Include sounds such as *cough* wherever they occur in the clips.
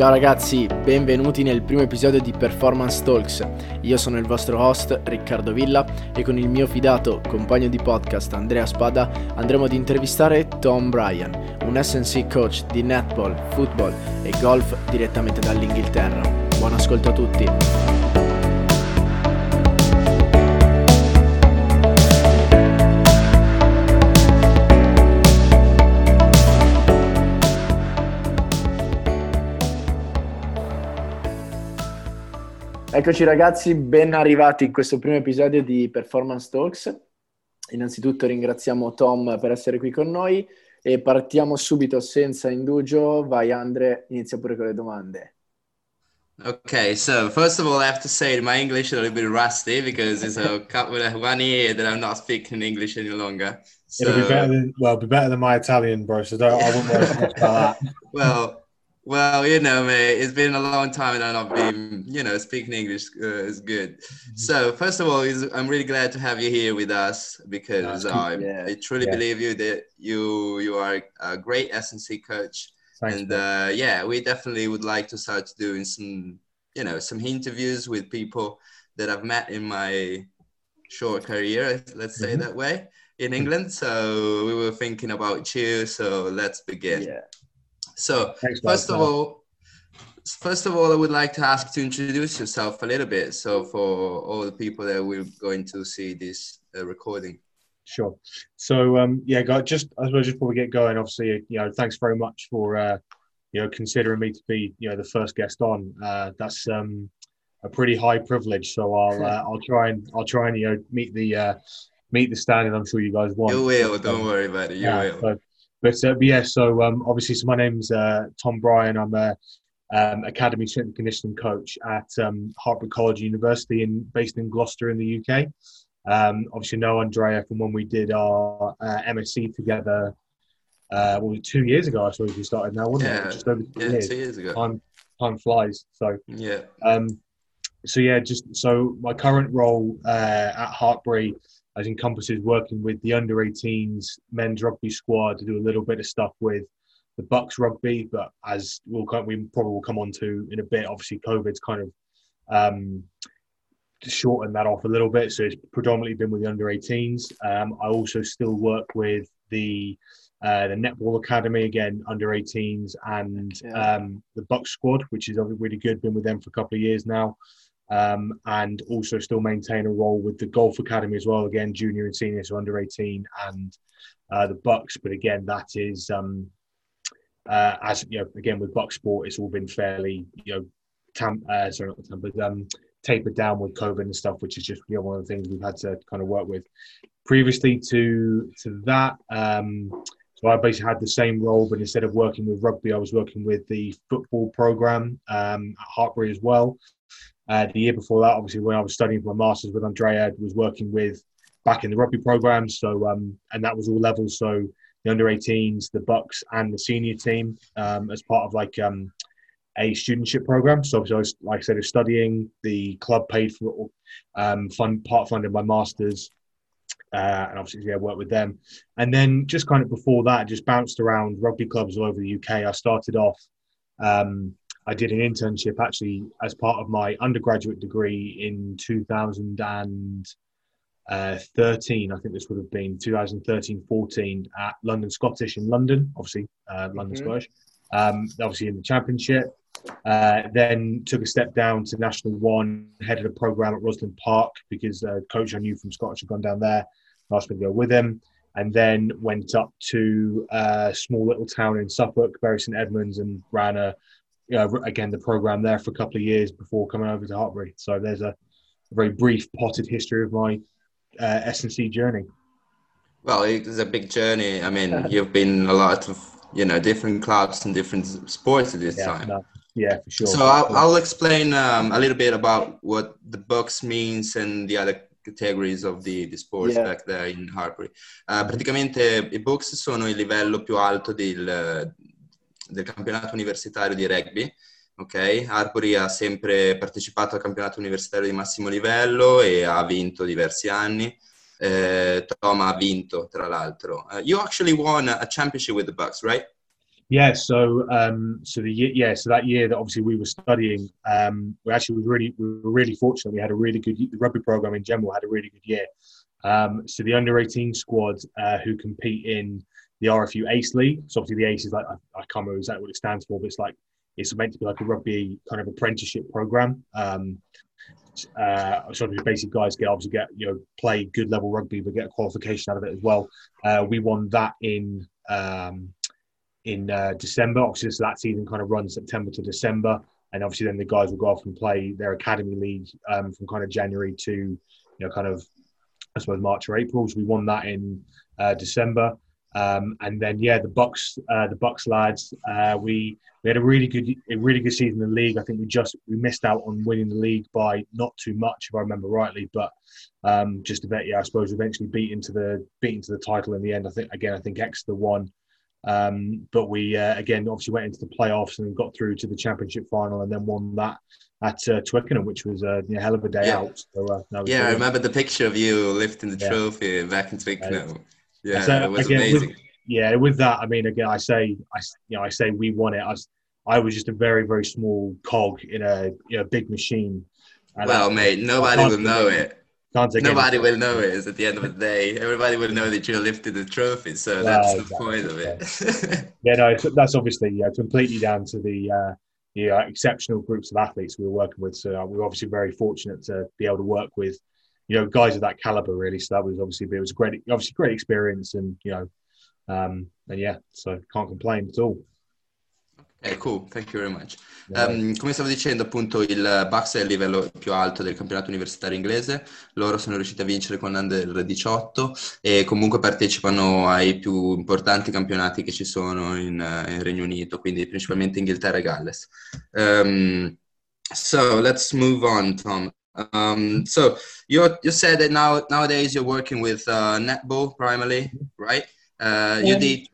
Ciao ragazzi, benvenuti nel primo episodio di Performance Talks. Io sono il vostro host Riccardo Villa e con il mio fidato compagno di podcast Andrea Spada andremo ad intervistare Tom Bryan, un SNC coach di netball, football e golf direttamente dall'Inghilterra. Buon ascolto a tutti. Eccoci ragazzi, ben arrivati in questo primo episodio di Performance Talks. Innanzitutto ringraziamo Tom per essere qui con noi e partiamo subito senza indugio. Vai Andre, inizia pure con le domande. Okay, so first of all, I have to say my English is a little bit rusty because it's a *laughs* couple of one year that I'm not speaking English any longer. So... It'll be better than well, be better than my Italian, bro. So don't, I wouldn't worry about that. *laughs* well, well, you know, mate, it's been a long time and I've not been, you know, speaking English uh, is good. Mm-hmm. So, first of all, I'm really glad to have you here with us because I, yeah. I truly yeah. believe you that you you are a great S&C coach. Thanks, and uh, yeah, we definitely would like to start doing some, you know, some interviews with people that I've met in my short career, let's say mm-hmm. that way, in England. So, we were thinking about you. So, let's begin. Yeah. So Thanks, first of all, first of all, I would like to ask to introduce yourself a little bit. So for all the people that we're going to see this uh, recording. Sure. So um, yeah, God, just I suppose just before we get going, obviously, you know, thanks very much for uh, you know considering me to be you know the first guest on. Uh, that's um, a pretty high privilege. So I'll *laughs* uh, I'll try and I'll try and you know meet the uh, meet the standard. I'm sure you guys want. You will. Don't worry about it. You yeah, will. So, but, uh, but yeah, so um, obviously, so my name's uh, Tom Bryan. I'm a um, academy strength and conditioning coach at um, College University, in based in Gloucester in the UK. Um, obviously, know Andrea from when we did our uh, MSc together. Uh, well, two years ago, I suppose we started now, wasn't yeah, it? Just over two, yeah, years. two years ago. Time, time flies. So yeah. Um, so yeah, just so my current role uh, at Hartpury as encompasses working with the under 18s men's rugby squad to do a little bit of stuff with the BUCS rugby. But as we'll we probably will come on to in a bit, obviously COVID's kind of um, shortened that off a little bit. So it's predominantly been with the under 18s. Um, I also still work with the uh, the netball academy again under 18s and um, the BUCS squad, which is really good. Been with them for a couple of years now um, and also still maintain a role with the Golf Academy as well. Again, junior and senior, so under 18, and uh, the BUCS. But again, that is um, uh, as you know, again with BUCS Sport, it's all been fairly you know, tam- uh, sorry, not tam- but um, tapered down with COVID and stuff, which is just you know, one of the things we've had to kind of work with. Previously to to that. Um, so I basically had the same role, but instead of working with rugby, I was working with the football program um, at Hartpury as well. Uh, the year before that, obviously, when I was studying for my masters with Andrea, was working with back in the rugby program. So, um, and that was all levels. So the under 18s, the BUCS, and the senior team um, as part of like um, a studentship program. So, I was, like I said, I was studying. The club paid for um, fund part funded my masters. Uh, and obviously, yeah, worked with them. And then just kind of before that, just bounced around rugby clubs all over the UK. I started off um, I did an internship actually as part of my undergraduate degree in 2013. I think this would have been 2013 14 at London Scottish in London, obviously, uh, London mm-hmm. Scottish. Um, obviously, in the championship. Uh, then took a step down to National One, headed a program at Rosslyn Park because a coach I knew from Scottish had gone down there, asked me to go with him. And then went up to a small little town in Suffolk, Bury St Edmunds, and ran a you know, again the program there for a couple of years before coming over to Hartpury. So there's a, very brief potted history of my uh, S&C journey. Well, it's a big journey. I mean, *laughs* you've been a lot of you know different clubs and different sports at this yeah, time. No, yeah, for sure. So I'll, I'll explain um, a little bit about what the BUCS means and the other categories of the, the sports yeah. back there in Hartpury. Uh, praticamente i BUCS sono il livello più alto del, del campionato universitario di rugby. Ok, Harbury ha sempre partecipato al campionato universitario di massimo livello e ha vinto diversi anni. Uh, Tom ha vinto, tra l'altro. Uh, you actually won a championship with the BUCS, right? Yeah, so um, so the yeah, so that year that obviously we were studying, um, we actually was really we were really fortunate. We had a really good the rugby program in general had a really good year. Um, so the under eighteen squad uh, who compete in the RFU AASE League. So obviously the AASE is like I, I can't remember exactly what it stands for, but it's like it's meant to be like a rugby kind of apprenticeship program. Um, uh, so basically guys get obviously get you know play good level rugby but get a qualification out of it as well. Uh, we won that in um, in uh, December. Obviously, so that season kind of runs September to December, and obviously then the guys will go off and play their academy league um, from kind of January to you know kind of I suppose March or April. So we won that in uh, December, um, and then yeah, the BUCS, uh, the BUCS lads, uh, we we had a really good a really good season in the league. I think we just we missed out on winning the league by not too much, if I remember rightly, but um, just a bit. Yeah, I suppose eventually beat into the beat into the title in the end. I think again, I think Exeter won. Um, but we uh, again obviously went into the playoffs and got through to the championship final and then won that at uh, Twickenham, which was uh, a hell of a day yeah. out. So, uh, yeah, brilliant. I remember the picture of you lifting the yeah. trophy back in Twickenham. Yeah, so, it was again, amazing. With, yeah, with that, I mean, again, I say, I you know, I say we won it. I was, I was just a very, very small cog in a you know, big machine. well, mate, nobody will know it. Nobody will know it. At the end of the day, everybody will know that you lifted the trophy. So that's the point of it. yeah, no, that's obviously yeah, completely down to the uh, the uh, exceptional groups of athletes we were working with. So uh, we are obviously very fortunate to be able to work with you know guys of that caliber. Really, so that was obviously it was a great, obviously great experience, and you know, um, and yeah, so can't complain at all. Eh, cool, thank you very much. Um, come stavo dicendo, appunto, il Bucks è il livello più alto del campionato universitario inglese. Loro sono riusciti a vincere con Under 18 e comunque partecipano ai più importanti campionati che ci sono in, in Regno Unito, quindi principalmente Inghilterra e Galles. Um, so let's move on, Tom. Um, so you you said that now nowadays you're working with uh, netball primarily, right? Uh, you did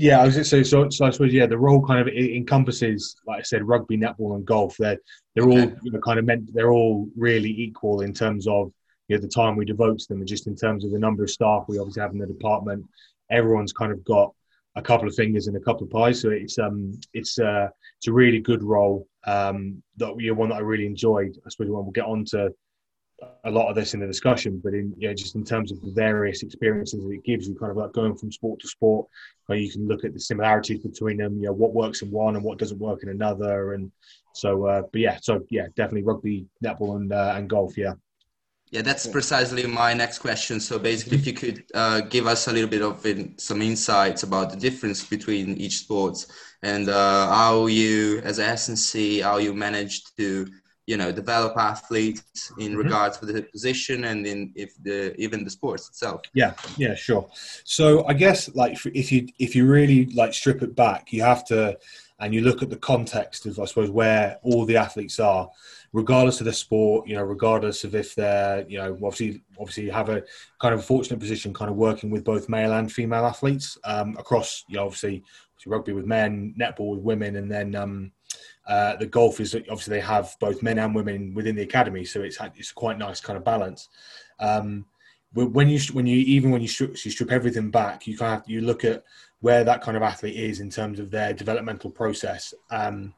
yeah, I was say so, so. I suppose yeah, the role kind of encompasses, like I said, rugby, netball, and golf. They're they're okay. all you know, kind of meant. They're all really equal in terms of you know the time we devote to them, and just in terms of the number of staff we obviously have in the department. Everyone's kind of got a couple of fingers and a couple of pies, so it's um it's uh it's a really good role um that you know, one that I really enjoyed. I suppose when we'll get on to a lot of this in the discussion, but in you know, just in terms of the various experiences that it gives you, kind of like going from sport to sport, where you can look at the similarities between them, you know, what works in one and what doesn't work in another, and so, uh, but yeah, so yeah, definitely rugby, netball, and uh, and golf, yeah. Yeah, that's precisely my next question. So basically, if you could uh, give us a little bit of in, some insights about the difference between each sports and uh, how you, as a S&C, how you managed to you know develop athletes in mm-hmm. regards to the position and in if the even the sports itself yeah yeah sure so i guess like if you if you really like strip it back you have to and you look at the context of i suppose where all the athletes are regardless of the sport you know regardless of if they're you know obviously obviously have a kind of fortunate position kind of working with both male and female athletes um, across you know obviously, obviously rugby with men netball with women and then um, uh, the golf is obviously they have both men and women within the academy, so it's it's quite nice kind of balance. Um, when you when you even when you strip, you strip everything back, you kind of you look at where that kind of athlete is in terms of their developmental process. Um,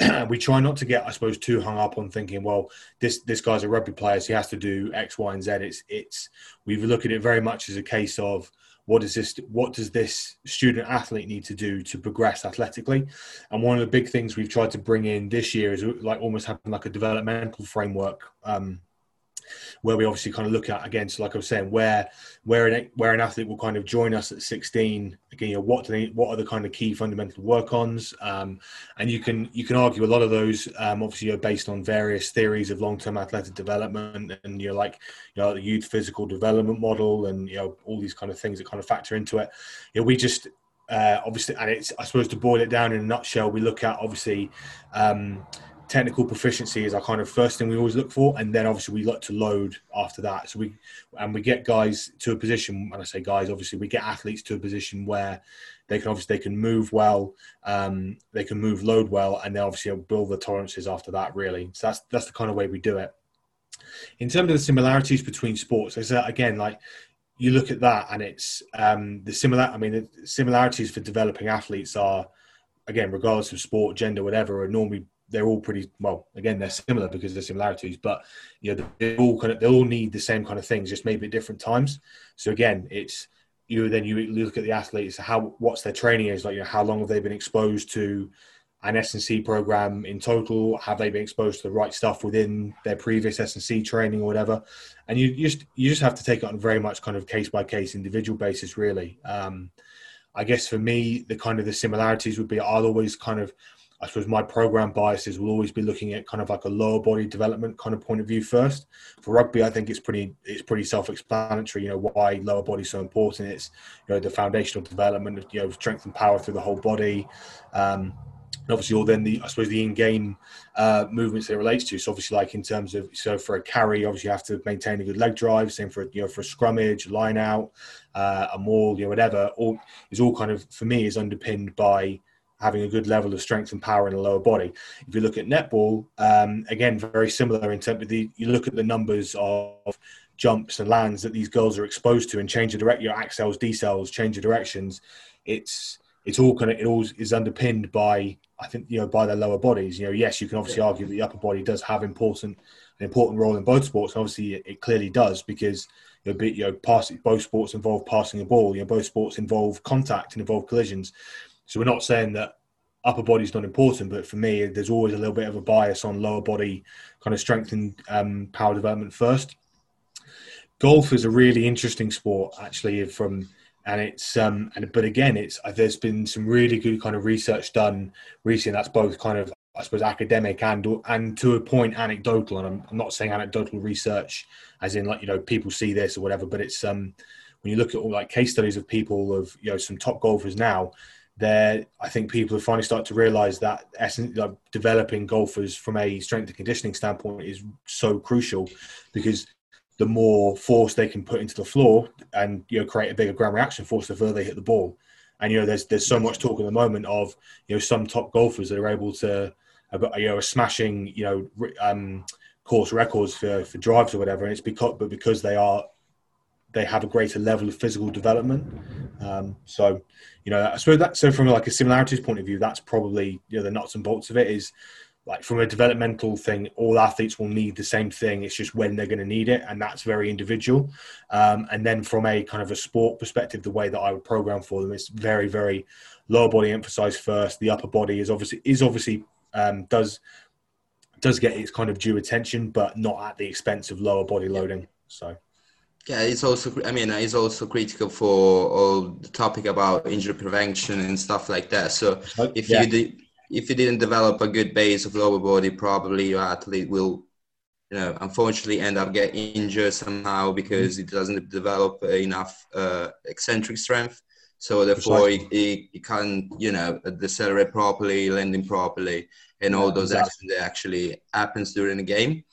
*clears throat* we try not to get, I suppose, too hung up on thinking, well, this this guy's a rugby player, so he has to do X, Y, and Z. It's it's we look at it very much as a case of what does this what does this student athlete need to do to progress athletically and one of the big things we've tried to bring in this year is like almost having like a developmental framework um, where we obviously kind of look at again. So, like I was saying, where where an where an athlete will kind of join us at 16. Again, you know, what do they what are the kind of key fundamental work-ons? Um, and you can you can argue a lot of those um, obviously are based on various theories of long-term athletic development, and you're like you know the youth physical development model, and you know all these kind of things that kind of factor into it. You know, we just uh, obviously, and it's I suppose to boil it down in a nutshell, we look at obviously. Um, technical proficiency is our kind of first thing we always look for, and then obviously we look to load after that. So we and we get guys to a position. When I say guys, obviously we get athletes to a position where they can obviously they can move well, um, they can move load well, and then obviously build the tolerances after that. Really, so that's that's the kind of way we do it. In terms of the similarities between sports, is that again like you look at that and it's um, the similar. I mean, the similarities for developing athletes are again, regardless of sport, gender, whatever, are normally they're all pretty well. Again, they're similar because of the similarities, but you know they all kind of they all need the same kind of things, just maybe at different times. So again, it's you then you look at the athletes, how what's their training is like, you know, how long have they been exposed to an S&C program in total? Have they been exposed to the right stuff within their previous S&C training or whatever? And you just you just have to take it on very much kind of case by case, individual basis, really. Um, I guess for me, the kind of the similarities would be I'll always kind of I suppose my program biases will always be looking at kind of like a lower body development kind of point of view first. For rugby, I think it's pretty it's pretty self-explanatory. You know why lower body is so important. It's you know the foundational development, of you know strength and power through the whole body. Um, and obviously all then the I suppose the in-game uh, movements that it relates to. So obviously like in terms of so for a carry, obviously you have to maintain a good leg drive. Same for you know for a scrummage, line out, uh, a maul, you know whatever. All is all kind of for me is underpinned by having a good level of strength and power in the lower body. If you look at netball, um, again very similar in terms of the you look at the numbers of jumps and lands that these girls are exposed to and change the direct your accels, decels, change the directions. It's it's all kind of it all is underpinned by I think you know by their lower bodies. You know, yes, you can obviously yeah. argue that the upper body does have important an important role in both sports, and obviously it, it clearly does because you know, you know passing, both sports involve passing a ball. You know, both sports involve contact and involve collisions. So we're not saying that upper body is not important, but for me, there's always a little bit of a bias on lower body kind of strength and um, power development first. Golf is a really interesting sport, actually, from and it's um and but again it's uh, there's been some really good kind of research done recently that's both kind of i suppose academic and and to a point anecdotal and i'm, I'm not saying anecdotal research as in like you know people see this or whatever but it's um when you look at all like case studies of people of you know some top golfers now there i think people have finally started to realize that essence, like, developing golfers from a strength and conditioning standpoint is so crucial because the more force they can put into the floor and you know create a bigger ground reaction force the further they hit the ball. And you know, there's there's so much talk at the moment of you know some top golfers that are able to you know smashing you know um, course records for for drives or whatever, and it's because but because they are they have a greater level of physical development. Um, so, you know, I suppose that so from like a similarities point of view, that's probably you know the nuts and bolts of it is like from a developmental thing, all athletes will need the same thing. It's just when they're going to need it, and that's very individual. Um, and then from a kind of a sport perspective, the way that I would program for them is very, very lower body emphasized first. The upper body is obviously is obviously um, does does get its kind of due attention, but not at the expense of lower body loading. So. Yeah, it's also. I mean, it's also critical for all the topic about injury prevention and stuff like that. So, if yeah. you if you didn't develop a good base of lower body, probably your athlete will, you know, unfortunately end up getting injured somehow because it doesn't develop enough uh, eccentric strength. So therefore, it, it, it, can't, you know, decelerate properly, landing properly, and all those exactly. actions that actually happens during the game.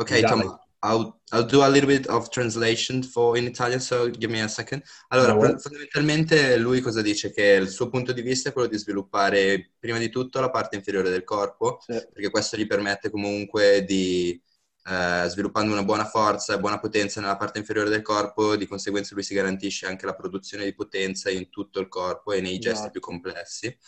Okay, exactly. Tom, I'll, I'll do a little bit of translation for in Italian, so give me a second. Allora, no, fondamentalmente lui cosa dice? Che il suo punto di vista è quello di sviluppare prima di tutto la parte inferiore del corpo, sì. perché questo gli permette comunque di, eh, sviluppando una buona forza e buona potenza nella parte inferiore del corpo, di conseguenza lui si garantisce anche la produzione di potenza in tutto il corpo e nei gesti no. Esatto. più complessi.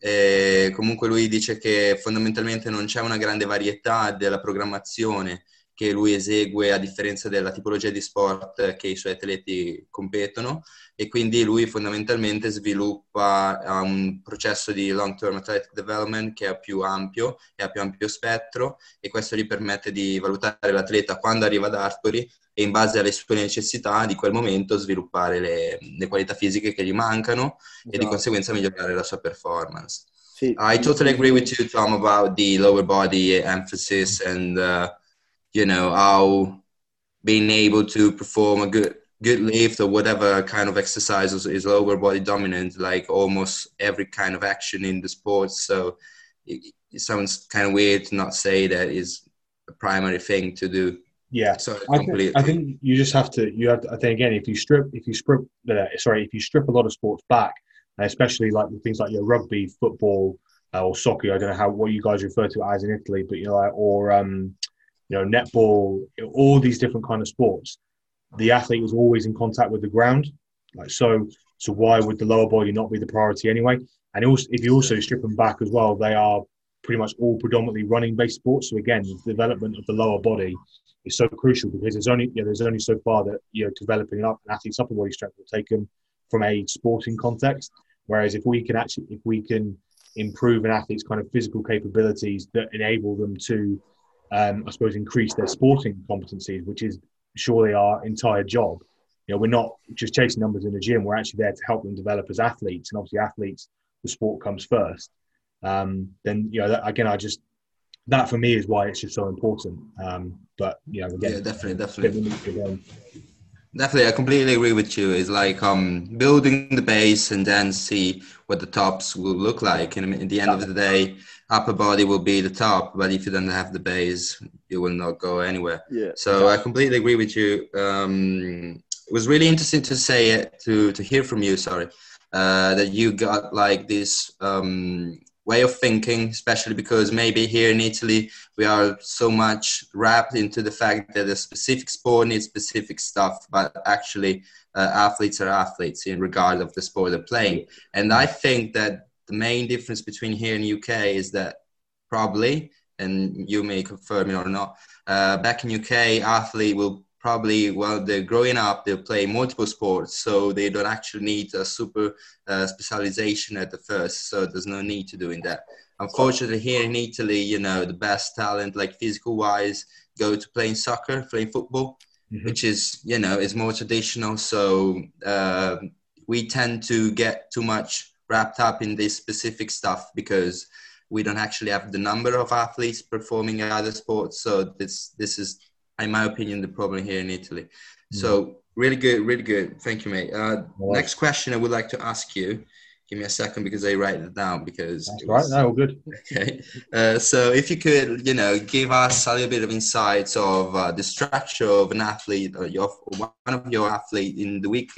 E comunque lui dice che fondamentalmente non c'è una grande varietà della programmazione che lui esegue a differenza della tipologia di sport che i suoi atleti competono e quindi lui fondamentalmente sviluppa un processo di long term athletic development che è più ampio e ha più ampio spettro e questo gli permette di valutare l'atleta quando arriva ad Artbury e in base alle sue necessità di quel momento sviluppare le, le qualità fisiche che gli mancano esatto. e di conseguenza migliorare la sua performance. Sì. I totally agree with you Tom about the lower body emphasis and uh, you know how being able to perform a good good lift or whatever kind of exercises is, lower body dominant like almost every kind of action in the sport. So it, it sounds kind of weird to not say that is a primary thing to do. Yeah. So I think, I think you just have to you have to, i think again if you strip if you strip uh, sorry if you strip a lot of sports back especially like things like your rugby football uh, or soccer i don't know how what you guys refer to as in italy but you know like or um you know, netball, all these different kind of sports. the athlete is always in contact with the ground. Like so, so why would the lower body not be the priority anyway? And also, if you also strip them back as well, they are pretty much all predominantly running based sports. So again, the development of the lower body is so crucial because there's only you know, there's only so far that you know developing up an athlete's upper body strength will take them from a sporting context. Whereas if we can actually if we can improve an athlete's kind of physical capabilities that enable them to, um, I suppose, increase their sporting competencies, which is surely our entire job. You know, we're not just chasing numbers in the gym. We're actually there to help them develop as athletes, and obviously, athletes, the sport comes first. Um, then you know, that, again, I just that for me is why it's just so important. Um, but you know, again, yeah, definitely, definitely. Definitely, I completely agree with you. It's like um, building the base and then see what the tops will look like. And in the end of the day, upper body will be the top, but if you don't have the base, you will not go anywhere. Yeah. So I completely agree with you. Um, it was really interesting to say it, to to hear from you. Sorry, uh, that you got like this um, way of thinking, especially because maybe here in Italy we are so much wrapped into the fact that a specific sport needs specific stuff, but actually uh, athletes are athletes in regard of the sport they're playing. And I think that the main difference between here and UK is that probably, and you may confirm it or not, uh, back in UK, athlete will probably while they're growing up they'll play multiple sports so they don't actually need a super uh, specialization at the first so there's no need to doing that unfortunately here in italy you know the best talent like physical wise go to playing soccer playing football mm-hmm. which is you know is more traditional so uh, we tend to get too much wrapped up in this specific stuff because we don't actually have the number of athletes performing in other sports so this this is in my opinion, the problem here in Italy. Mm. So really good, really good. Thank you, mate. Uh, next question I would like to ask you. Give me a second because I write it down because That's was, right. No, good. *laughs* Okay. Uh, so if you could, you know, give us a little bit of insights of uh, the structure of an athlete or your one of your athlete in the week,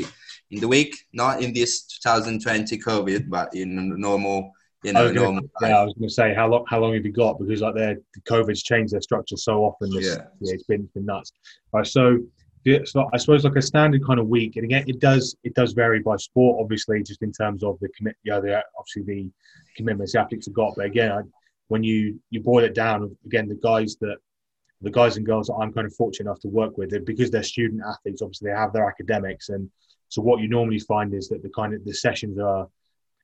in the week, not in this 2020 COVID, but in normal you know, gonna, yeah, I was going to say how long how long have you got because like their COVID's changed their structure so often. This, yeah. yeah, it's been it's been nuts. Right, so, so I suppose like a standard kind of week, and again, it does it does vary by sport, obviously, just in terms of the commit, you know, the obviously the commitments the athletes have got. But again, I, when you you boil it down, again, the guys that the guys and girls that I'm kind of fortunate enough to work with, because they're student athletes, obviously they have their academics, and so what you normally find is that the kind of the sessions are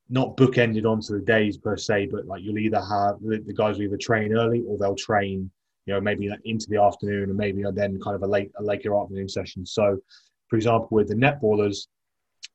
not bookended onto the days per se, but like you'll either have the, the guys will either train early or they'll train, you know, maybe into the afternoon and maybe then kind of a late a later afternoon session. So, for example, with the netballers,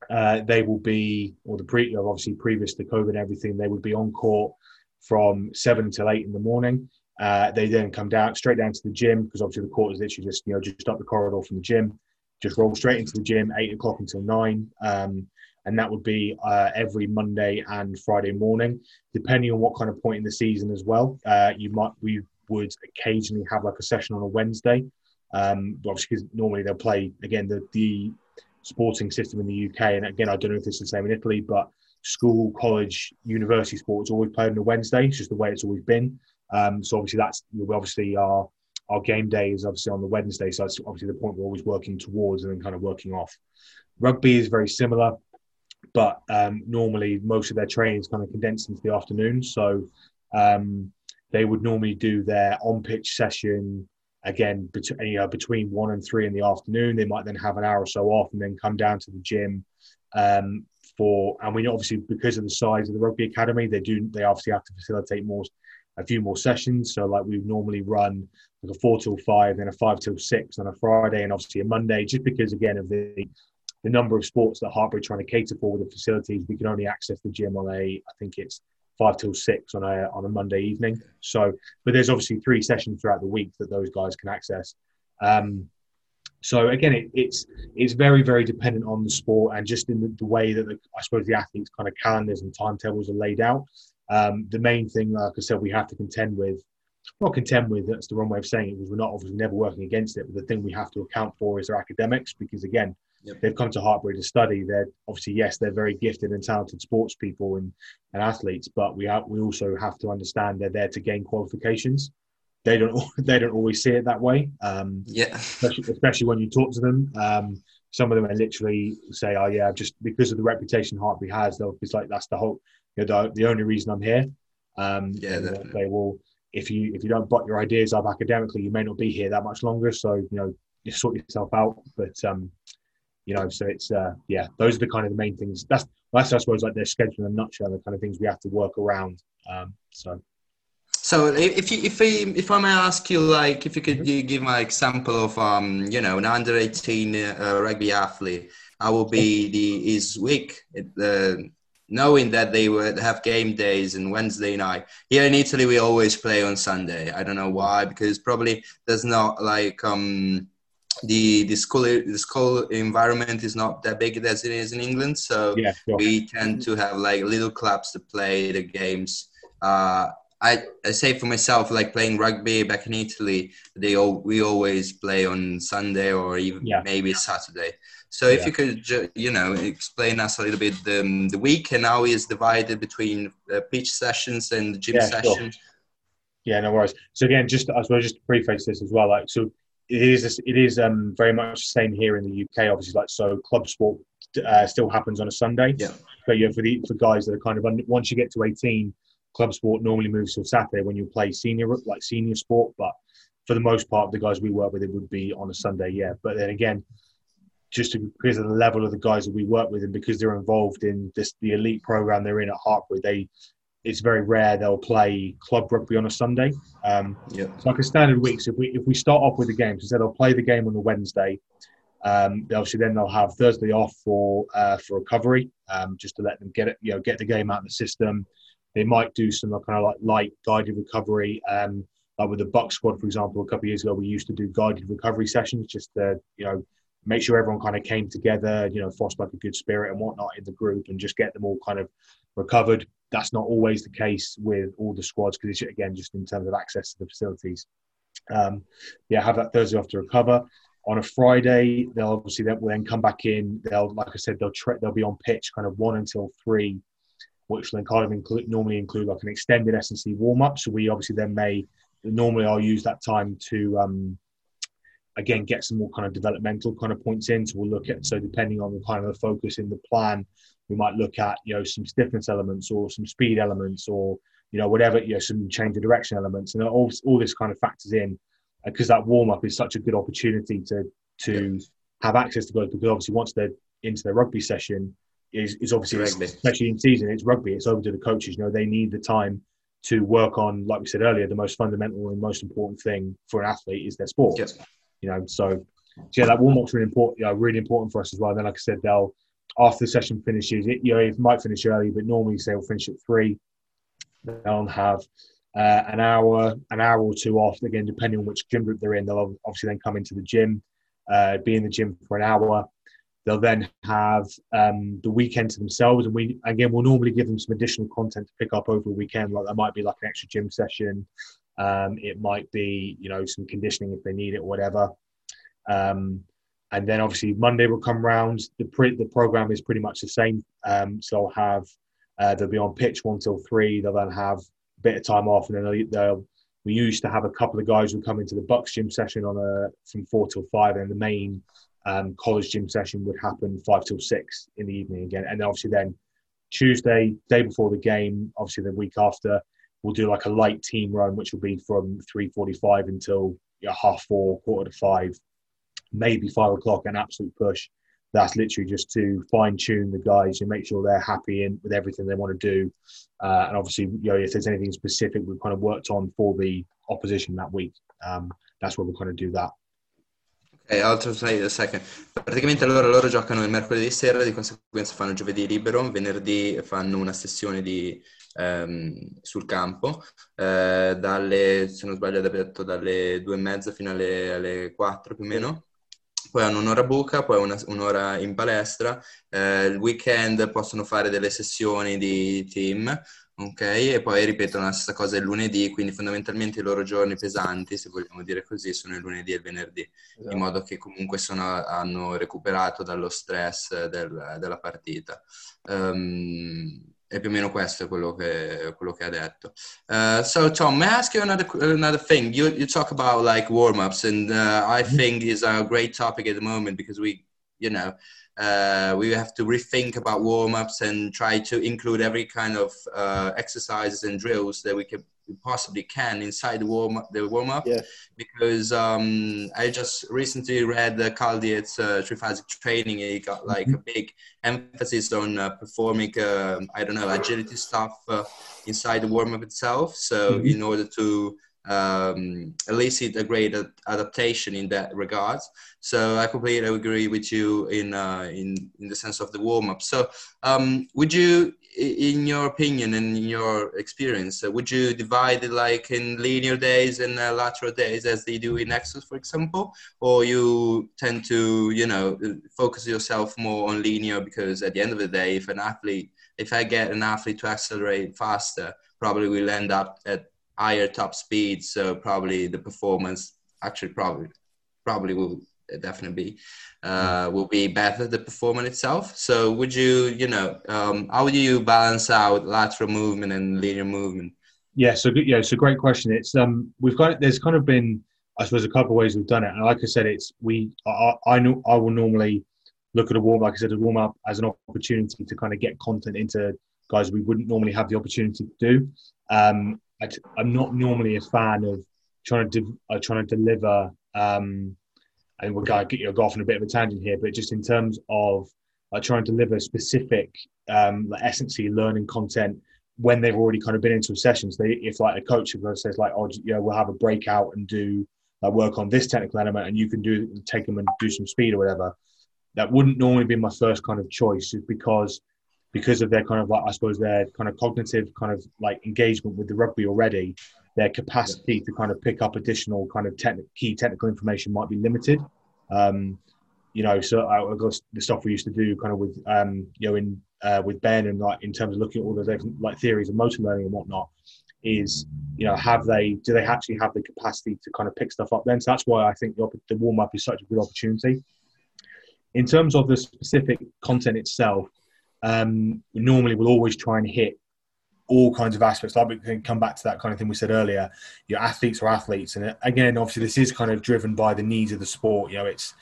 uh, they will be, or the pre, obviously previous to COVID and everything, they would be on court from seven till eight in the morning. Uh, they then come down straight down to the gym because obviously the court is literally just you know just up the corridor from the gym. Just roll straight into the gym, eight o'clock until nine. Um, and that would be uh, every Monday and Friday morning, depending on what kind of point in the season as well. Uh, you might we would occasionally have like a session on a Wednesday, um, obviously because normally they'll play again the the sporting system in the UK, and again I don't know if is the same in Italy, but school, college, university sports always played on a Wednesday. It's just the way it's always been. Um, so obviously that's obviously our our game day is obviously on the Wednesday, so that's obviously the point we're always working towards and then kind of working off. Rugby is very similar but um, normally most of their training is kind of condensed into the afternoon. So um, they would normally do their on pitch session again between, uh, between one and three in the afternoon. They might then have an hour or so off and then come down to the gym um, for. And we obviously because of the size of the rugby academy, they do they obviously have to facilitate more a few more sessions. So like we normally run like a four till five, then a five till six on a Friday, and obviously a Monday, just because again of the the number of sports that Hartpury trying to cater for with the facilities, we can only access the gym on a, I think it's five till six on a on a Monday evening. So, but there's obviously three sessions throughout the week that those guys can access. Um, so again, it, it's it's very very dependent on the sport and just in the, the way that the, I suppose the athletes' kind of calendars and timetables are laid out. Um, the main thing, like I said, we have to contend with. Not contend with, that's the wrong way of saying it, because we're not obviously never working against it. But the thing we have to account for is their academics, because again, Yep. They've come to Hartpury to study. They're obviously yes, they're very gifted and talented sports people and, and athletes, but we have, we also have to understand they're there to gain qualifications. they don't *laughs* they don't always see it that way. Um, yeah, especially, especially, when you talk to them. Um, some of them are literally say, "Oh yeah, just because of the reputation Hartpury has, though, it's like that's the whole you know, the, the only reason I'm here." Um, yeah, they will. If you if you don't butt your ideas up academically, you may not be here that much longer. So you know, you sort yourself out. But um, you know, so it's uh, yeah, those are the kind of the main things. That's that's I suppose like their schedule in a nutshell, the kind of things we have to work around. Um, so. So if you if I if I may ask you like if you could mm-hmm. give my example of um you know an under eighteen uh, rugby athlete, I will be the his week uh, knowing that they would have game days and Wednesday night. Here in Italy, we always play on Sunday. I don't know why because probably there's not like um the the school the school environment is not that big as it is in England, so yeah, sure. we tend to have like little clubs to play the games. Uh, I, I say for myself, like playing rugby back in Italy, they all we always play on Sunday or even yeah. maybe Saturday. So if yeah. you could, ju- you know, explain us a little bit the, um, the week and how is divided between uh, pitch sessions and gym yeah, sessions. Sure. Yeah, no worries. So again, just I suppose just to preface this as well, like so it is it is um, very much the same here in the UK. Obviously, like so, club sport uh, still happens on a Sunday. Yeah. But yeah, for the for guys that are kind of under, once you get to eighteen, club sport normally moves to Saturday when you play senior like senior sport. But for the most part, the guys we work with, it would be on a Sunday. Yeah. But then again, just because of the level of the guys that we work with, and because they're involved in this the elite program they're in at Hartpury, they it's very rare they'll play club rugby on a Sunday. Um, yeah. So like a standard week. So if we if we start off with the game, so they'll play the game on the Wednesday. Um, obviously, then they'll have Thursday off for uh, for recovery, um, just to let them get it, you know, get the game out of the system. They might do some kind of like light guided recovery. Um, like with the Buck squad, for example, a couple of years ago, we used to do guided recovery sessions just to you know make sure everyone kind of came together, you know, foster like a good spirit and whatnot in the group, and just get them all kind of recovered. That's not always the case with all the squads because again just in terms of access to the facilities. Um, yeah, have that Thursday off to recover. On a Friday, they'll obviously they'll then come back in. They'll, like I said, they'll they'll be on pitch kind of one until three, which will kind of include normally include like an extended S&C warm up. So we obviously then may normally I'll use that time to um, again get some more kind of developmental kind of points in. So we'll look at so depending on the kind of the focus in the plan, we might look at you know some stiffness elements or some speed elements or you know whatever you know some change of direction elements. And all all this kind of factors in because uh, that warm up is such a good opportunity to to have access to guys because obviously once they're into their rugby session is, is obviously especially in season it's rugby it's over to the coaches you know they need the time to work on like we said earlier the most fundamental and most important thing for an athlete is their sport. Yes. you know so, so yeah that warm up's really important you know, really important for us as well. And then like I said they'll after the session finishes, it you know it might finish early, but normally say will finish at three. They'll have uh, an hour, an hour or two off again, depending on which gym group they're in. They'll obviously then come into the gym, uh, be in the gym for an hour. They'll then have um, the weekend to themselves, and we again we'll normally give them some additional content to pick up over a weekend. Like that might be like an extra gym session. Um, it might be you know some conditioning if they need it or whatever. Um, and then obviously Monday will come round. The pre- the program is pretty much the same. Um, so they'll have uh, they'll be on pitch one till three. They'll then have a bit of time off, and then they'll, they'll we used to have a couple of guys who come into the BUCS gym session on a from four till five, and the main um, college gym session would happen five till six in the evening again. And then obviously then Tuesday, day before the game, obviously the week after, we'll do like a light team run, which will be from three forty-five until half four, quarter to five, maybe five o'clock, an absolute push. That's literally just to fine tune the guys and make sure they're happy in with everything they want to do. Uh, and obviously, you know, if there's anything specific we've kind of worked on for the opposition that week, um, that's where we'll kind of do that. Ok, altro slide a second. Praticamente allora loro giocano il mercoledì sera, di conseguenza fanno giovedì libero, venerdì fanno una sessione di, ehm, sul campo, eh, dalle, se non sbaglio, detto dalle due e mezza fino alle, alle 4 più o meno poi hanno un'ora buca, poi una, un'ora in palestra, eh, il weekend possono fare delle sessioni di team, ok? E poi ripetono la stessa cosa il lunedì, quindi fondamentalmente i loro giorni pesanti, se vogliamo dire così, sono il lunedì e il venerdì, esatto. in modo che comunque sono, hanno recuperato dallo stress del, della partita. Um, è più o meno questo quello che, quello che ha detto. Uh, so Tom, may I ask you another another thing? You you talk about like warm ups, and uh, I mm-hmm. think is a great topic at the moment because we, you know, uh, we have to rethink about warm ups and try to include every kind of uh, exercises and drills that we can we possibly can inside the warm up. The warm up, yeah. because um, I just recently read the Cal Dietz's uh, triphasic training. He got like mm-hmm. a big emphasis on uh, performing, uh, I don't know, agility stuff uh, inside the warm up itself. So mm-hmm. in order to um, elicit a great adaptation in that regard. So I completely agree with you in uh, in in the sense of the warm up. So um, would you, in your opinion and in your experience, uh, would you divide it like in linear days and uh, lateral days as they do in Exos, for example, or you tend to you know focus yourself more on linear because at the end of the day, if an athlete, if I get an athlete to accelerate faster, probably we'll end up at higher top speed, so probably the performance actually probably probably will definitely be uh, will be better the performance itself. So would you you know um, how do you balance out lateral movement and linear movement? Yeah, so yeah, it's a great question. It's um we've got there's kind of been I suppose a couple of ways we've done it, and like I said, it's we I, I know I will normally look at a warm like I said a warm up as an opportunity to kind of get content into guys we wouldn't normally have the opportunity to do. Um, I, am not normally a fan of trying to de- uh, trying to deliver. Um, and we're going to get you off on a bit of a tangent here, but just in terms of uh, trying to deliver specific, um, like learning content when they've already kind of been into a session. So they, if like a coach says like, oh, yeah, we'll have a breakout and do like work on this technical element, and you can do take them and do some speed or whatever. That wouldn't normally be my first kind of choice, because because of their kind of like I suppose their kind of cognitive kind of like engagement with the rugby already, their capacity to kind of pick up additional kind of techn- key technical information might be limited. Um, you know, so I, guess the stuff we used to do kind of with um, you know in uh, with Ben and like in terms of looking at all different like theories of motor learning and whatnot is you know have they do they actually have the capacity to kind of pick stuff up then so that's why i think the, the warm up is such a good opportunity in terms of the specific content itself um, normally we'll always try and hit all kinds of aspects. Like we can come back to that kind of thing we said earlier. Your athletes are athletes, and again, obviously, this is kind of driven by the needs of the sport. You know, it's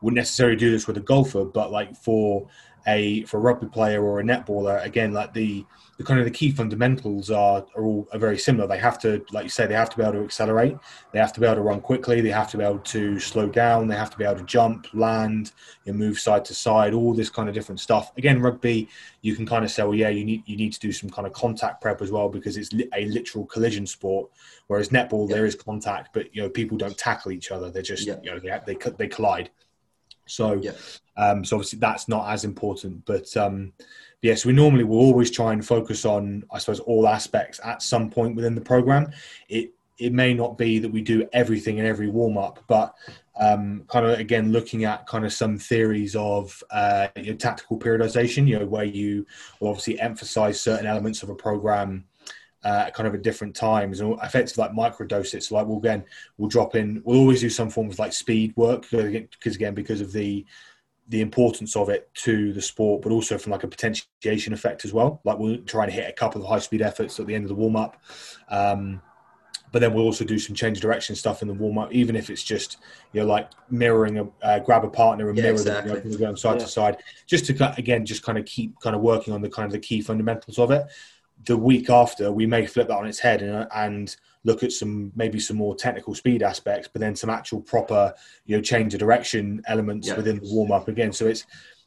wouldn't necessarily do this with a golfer, but like for a for a rugby player or a netballer, again, like the the kind of the key fundamentals are are all are very similar. They have to, like you say, they have to be able to accelerate, they have to be able to run quickly, they have to be able to slow down, they have to be able to jump, land, you know, move side to side, all this kind of different stuff. Again, rugby, you can kind of say, well, yeah, you need you need to do some kind of contact prep as well because it's a literal collision sport. Whereas netball, yeah. there is contact, but you know, people don't tackle each other; they're just yeah. you know they they, they collide. So, yeah. um, so obviously that's not as important, but um, yes, we normally will always try and focus on, I suppose, all aspects at some point within the program. It it may not be that we do everything in every warm up, but um, kind of again looking at kind of some theories of uh, you know, tactical periodization, you know, where you will obviously emphasize certain elements of a program uh, kind of at different times and effectively like micro doses. So like we'll again we'll drop in. We'll always do some form of like speed work because again because of the the importance of it to the sport, but also from like a potentiation effect as well. Like we'll try and hit a couple of high speed efforts at the end of the warm up. Um, but then we'll also do some change direction stuff in the warm up, even if it's just you know like mirroring a uh, grab a partner and yeah, mirror exactly. them, you know, going side yeah. to side, just to again just kind of keep kind of working on the kind of the key fundamentals of it the week after we may flip that on its head and, and look at some maybe some more technical speed aspects but then some actual proper you know change of direction elements yeah. within the warm up again. So it's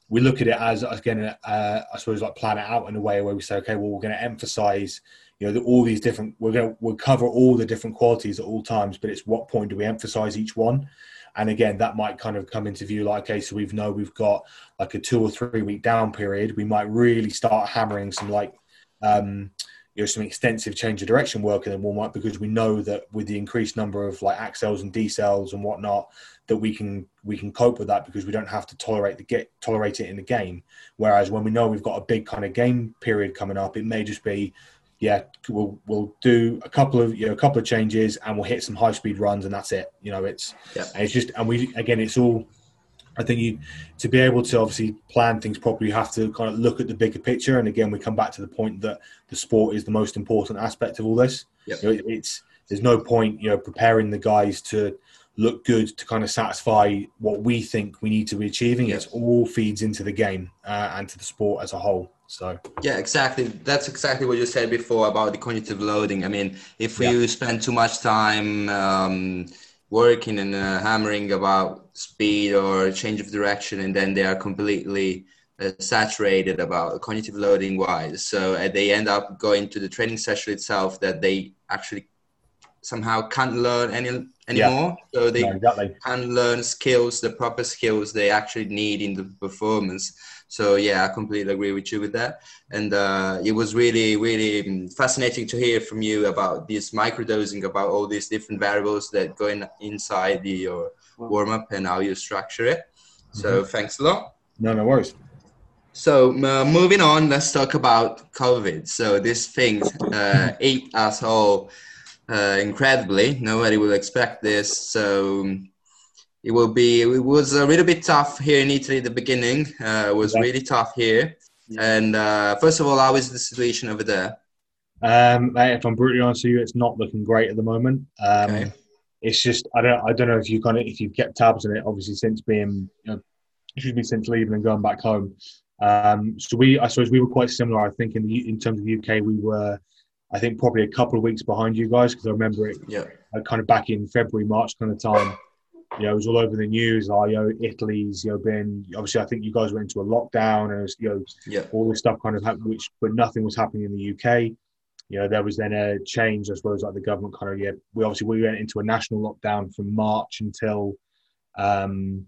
we look at it as again uh, i suppose like plan it out in a way where we say okay well we're going to emphasize you know the, all these different we're going to we'll cover all the different qualities at all times but it's what point do we emphasize each one? And again that might kind of come into view like okay so we've know we've got like a two or three week down period. We might really start hammering some like um, you know some extensive change of direction work in the warm up because we know that with the increased number of like accels and decels and whatnot that we can we can cope with that because we don't have to tolerate the get tolerate it in the game. Whereas when we know we've got a big kind of game period coming up, it may just be yeah we'll we'll do a couple of you know a couple of changes and we'll hit some high speed runs and that's it. You know it's yeah. it's just and we again it's all I think you to be able to obviously plan things properly, you have to kind of look at the bigger picture. And again, we come back to the point that the sport is the most important aspect of all this. Yep. You know, it's there's no point, you know, preparing the guys to look good to kind of satisfy what we think we need to be achieving. Yep. It all feeds into the game uh, and to the sport as a whole. So yeah, exactly. That's exactly what you said before about the cognitive loading. I mean, if you spend too much time um, working and uh, hammering about speed or change of direction, and then they are completely uh, saturated about cognitive loading wise, so uh, they end up going to the training session itself that they actually somehow can't learn any anymore. Yeah. So they exactly. can learn skills, the proper skills they actually need in the performance. So yeah, I completely agree with you with that. And uh, it was really, really fascinating to hear from you about this microdosing, about all these different variables that go in inside the your warm up and how you structure it. So mm-hmm. thanks a lot. No, no worries. So uh, moving on, let's talk about COVID. So this thing uh, ate us all uh, incredibly. Nobody will expect this. So it will be it was a little bit tough here in italy at the beginning. Uh, it was yeah. really tough here. And uh, first of all how is the situation over there? Um, if i'm brutally honest with you it's not looking great at the moment. Um, okay. it's just i don't i don't know if you kind of if you've kept tabs on it obviously since being you know excuse me since leaving and going back home. Um, so we i suppose we were quite similar i think in the in terms of the uk we were i think probably a couple of weeks behind you guys because i remember it yeah. Uh, kind of back in february march kind of time you know, it was all over the news. Oh, you know, Italy's, you know, been obviously. I think you guys went into a lockdown, and was, you know, yeah. all this stuff kind of happened, which but nothing was happening in the UK. You know, there was then a change, I suppose, like the government kind of yeah. We obviously we went into a national lockdown from March until, um,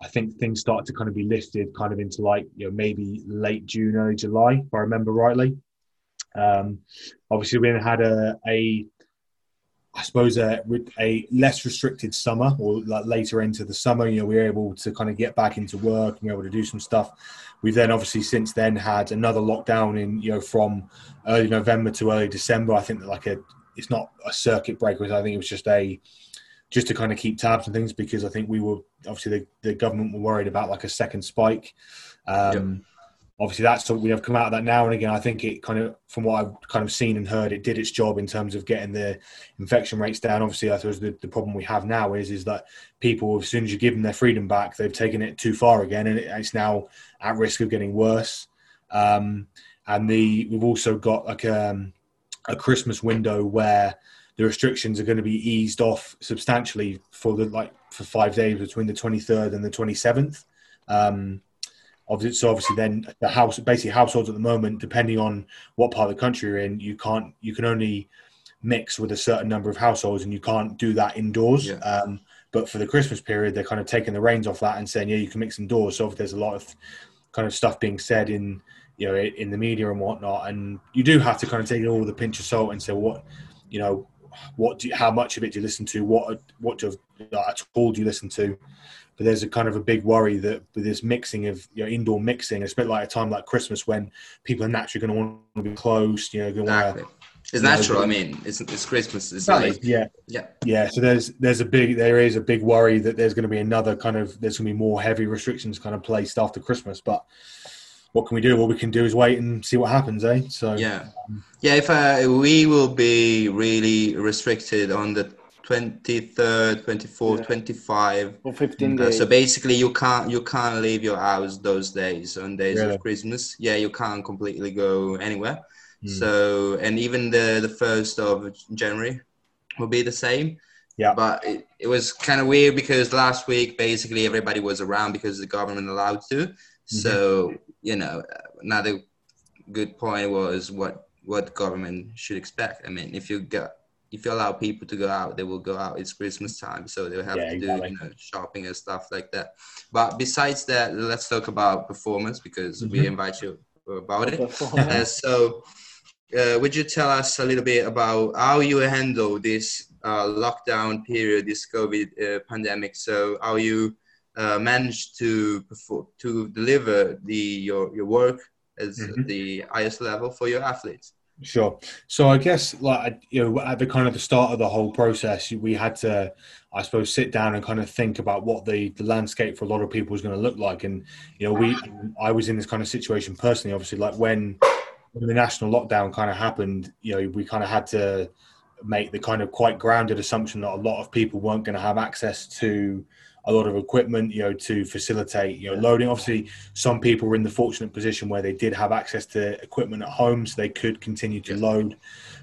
I think things started to kind of be lifted, kind of into like you know maybe late June, early July, if I remember rightly. Um, obviously, we had a, a I suppose a, a less restricted summer or like later into the summer, you know, we were able to kind of get back into work and we were able to do some stuff. We've then obviously since then had another lockdown in, you know, from early November to early December. I think that like a, it's not a circuit breaker. I think it was just a, just to kind of keep tabs on things because I think we were obviously the, the government were worried about like a second spike. Um, yep obviously that's we have come out of that now and again. I think it kind of, from what I've kind of seen and heard, it did its job in terms of getting the infection rates down. Obviously, I suppose the, the problem we have now is is that people, as soon as you give them their freedom back, they've taken it too far again, and it, it's now at risk of getting worse. Um, and the we've also got like um, a Christmas window where the restrictions are going to be eased off substantially for the like for five days between the 23rd and the 27th. Um, Obviously, so obviously, then the house, basically households at the moment, depending on what part of the country you're in, you can't, you can only mix with a certain number of households, and you can't do that indoors. Yeah. Um, but for the Christmas period, they're kind of taking the reins off that and saying, yeah, you can mix indoors. So there's a lot of kind of stuff being said in, you know, in the media and whatnot, and you do have to kind of take it all with a pinch of salt and say, what, you know, what do you, how much of it do you listen to? What what do at all do you listen to? But there's a kind of a big worry that with this mixing of you know indoor mixing, it's a bit like a time like Christmas when people are naturally going to want to be close. You know, exactly. Want to, it's natural. Know, I mean, it's, it's Christmas. It's like, yeah, yeah, yeah. So there's there's a big there is a big worry that there's going to be another kind of there's going to be more heavy restrictions kind of placed after Christmas. But what can we do? What we can do is wait and see what happens, eh? So yeah, yeah. If uh, we will be really restricted on the 23rd 24th yeah. 25 or 15 days. Uh, so basically you can't you can't leave your house those days on days really? of christmas yeah you can't completely go anywhere mm. so and even the the first of january will be the same yeah but it, it was kind of weird because last week basically everybody was around because the government allowed to mm-hmm. so you know another good point was what what government should expect i mean if you got if you allow people to go out, they will go out. It's Christmas time, so they'll have yeah, to exactly. do you know shopping and stuff like that. But besides that, let's talk about performance because mm-hmm. we invite you about it. uh, so, uh, would you tell us a little bit about how you handle this uh, lockdown period, this COVID uh, pandemic? So, how you uh, managed to perform, to deliver the your your work as mm-hmm. the highest level for your athletes? Sure. So I guess like you know at the kind of the start of the whole process, we had to, I suppose, sit down and kind of think about what the, the landscape for a lot of people was going to look like. And you know, we I was in this kind of situation personally. Obviously, like when when the national lockdown kind of happened, you know, we kind of had to make the kind of quite grounded assumption that a lot of people weren't going to have access to a lot of equipment, you know, to facilitate, you know, loading. Obviously, some people were in the fortunate position where they did have access to equipment at home, so they could continue to load.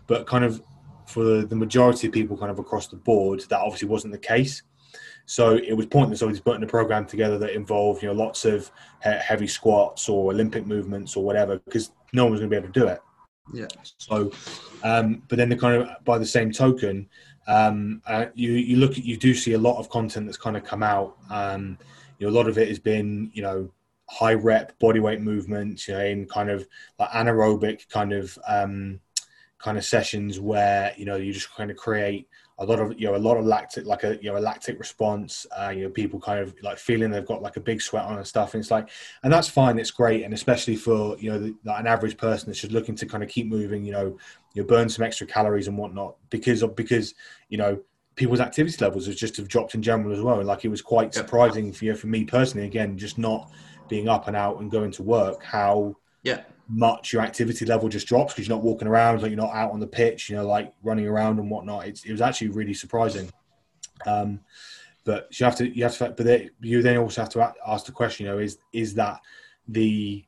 But kind of for the majority of people, kind of across the board, that obviously wasn't the case. So it was pointless always putting a program together that involved, you know, lots of heavy squats or Olympic movements or whatever, because no one was going to be able to do it. Yeah. So, um, but then the kind of by the same token, um, uh, you you look at you do see a lot of content that's kind of come out. Um, you know, a lot of it has been you know high rep body weight movements, you know, in kind of like anaerobic kind of um, kind of sessions where you know you just kind of create a lot of you know a lot of lactic like a you know a lactic response uh, you know people kind of like feeling they've got like a big sweat on and stuff and it's like and that's fine it's great and especially for you know the, like an average person that's just looking to kind of keep moving you know you know, burn some extra calories and whatnot because of because you know people's activity levels have just have dropped in general as well and like it was quite surprising for you know, for me personally again just not being up and out and going to work how yeah much your activity level just drops because you're not walking around, like you're not out on the pitch, you know, like running around and whatnot. It's, it was actually really surprising. Um, but you have to, you have to, but they, you then also have to ask the question, you know, is is that the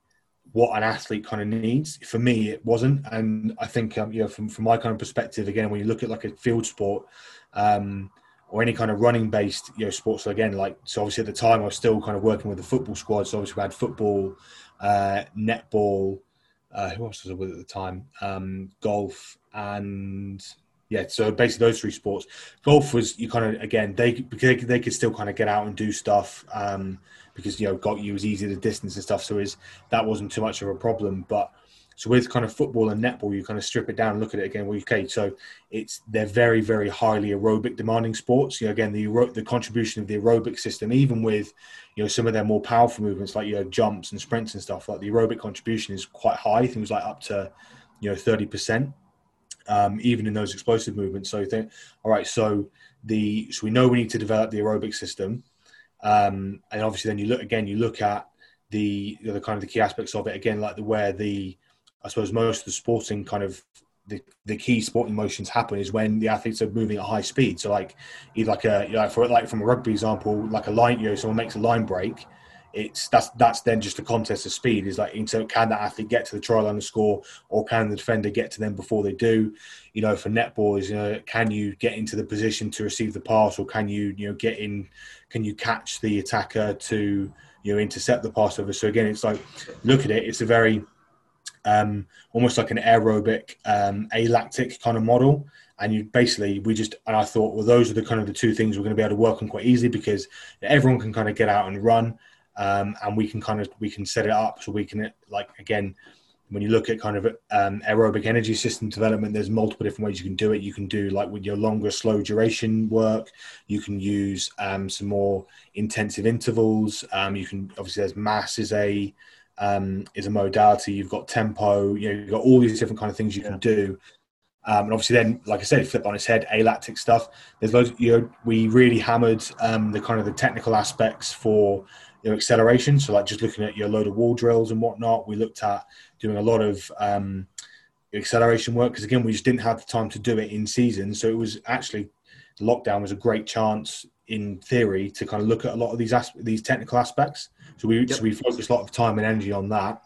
what an athlete kind of needs? For me, it wasn't, and I think, um, you know, from from my kind of perspective, again, when you look at like a field sport. Um, or any kind of running based you know sports so again like so obviously at the time i was still kind of working with the football squad so obviously we had football uh, netball uh, who else was I with at the time? Um, golf and yeah, so basically those three sports. Golf was you kind of again they because they could still kind of get out and do stuff um, because you know got you was easy to distance and stuff. So is that wasn't too much of a problem. But so with kind of football and netball, you kind of strip it down and look at it again. Well, okay, so it's they're very very highly aerobic demanding sports. You know, again the the contribution of the aerobic system, even with you know some of their more powerful movements like you know jumps and sprints and stuff, like the aerobic contribution is quite high. Things like up to you know thirty percent, um, even in those explosive movements. So you think, all right, so the so we know we need to develop the aerobic system, um, and obviously then you look again, you look at the the kind of the key aspects of it again, like the where the I suppose most of the sporting kind of the, the key sporting motions happen is when the athletes are moving at high speed. So like either like a you know, for like from a rugby example, like a line, you know, someone makes a line break, it's that's that's then just a contest of speed. Is like so can that athlete get to the try line and score, or can the defender get to them before they do? You know, for netball is you know, can you get into the position to receive the pass, or can you you know get in? Can you catch the attacker to you know intercept the pass over? So again, it's like look at it. It's a very um, almost like an aerobic um, alactic kind of model. And you basically, we just, and I thought, well, those are the kind of the two things we're going to be able to work on quite easily because everyone can kind of get out and run. Um, and we can kind of, we can set it up so we can, like, again, when you look at kind of um, aerobic energy system development, there's multiple different ways you can do it. You can do like with your longer, slow duration work. You can use um, some more intensive intervals. Um, you can obviously there's MAS is a um, is a modality. You've got tempo. You know, you've got all these different kind of things you yeah. can do. Um, and obviously, then, like I said, flip on its head, alactic stuff. There's loads. You know, we really hammered um, the kind of the technical aspects for you know, acceleration. So, like just looking at your load of wall drills and whatnot. We looked at doing a lot of um, acceleration work because again, we just didn't have the time to do it in season. So it was actually lockdown was a great chance in theory to kind of look at a lot of these these technical aspects. So we yep. so we focused a lot of time and energy on that.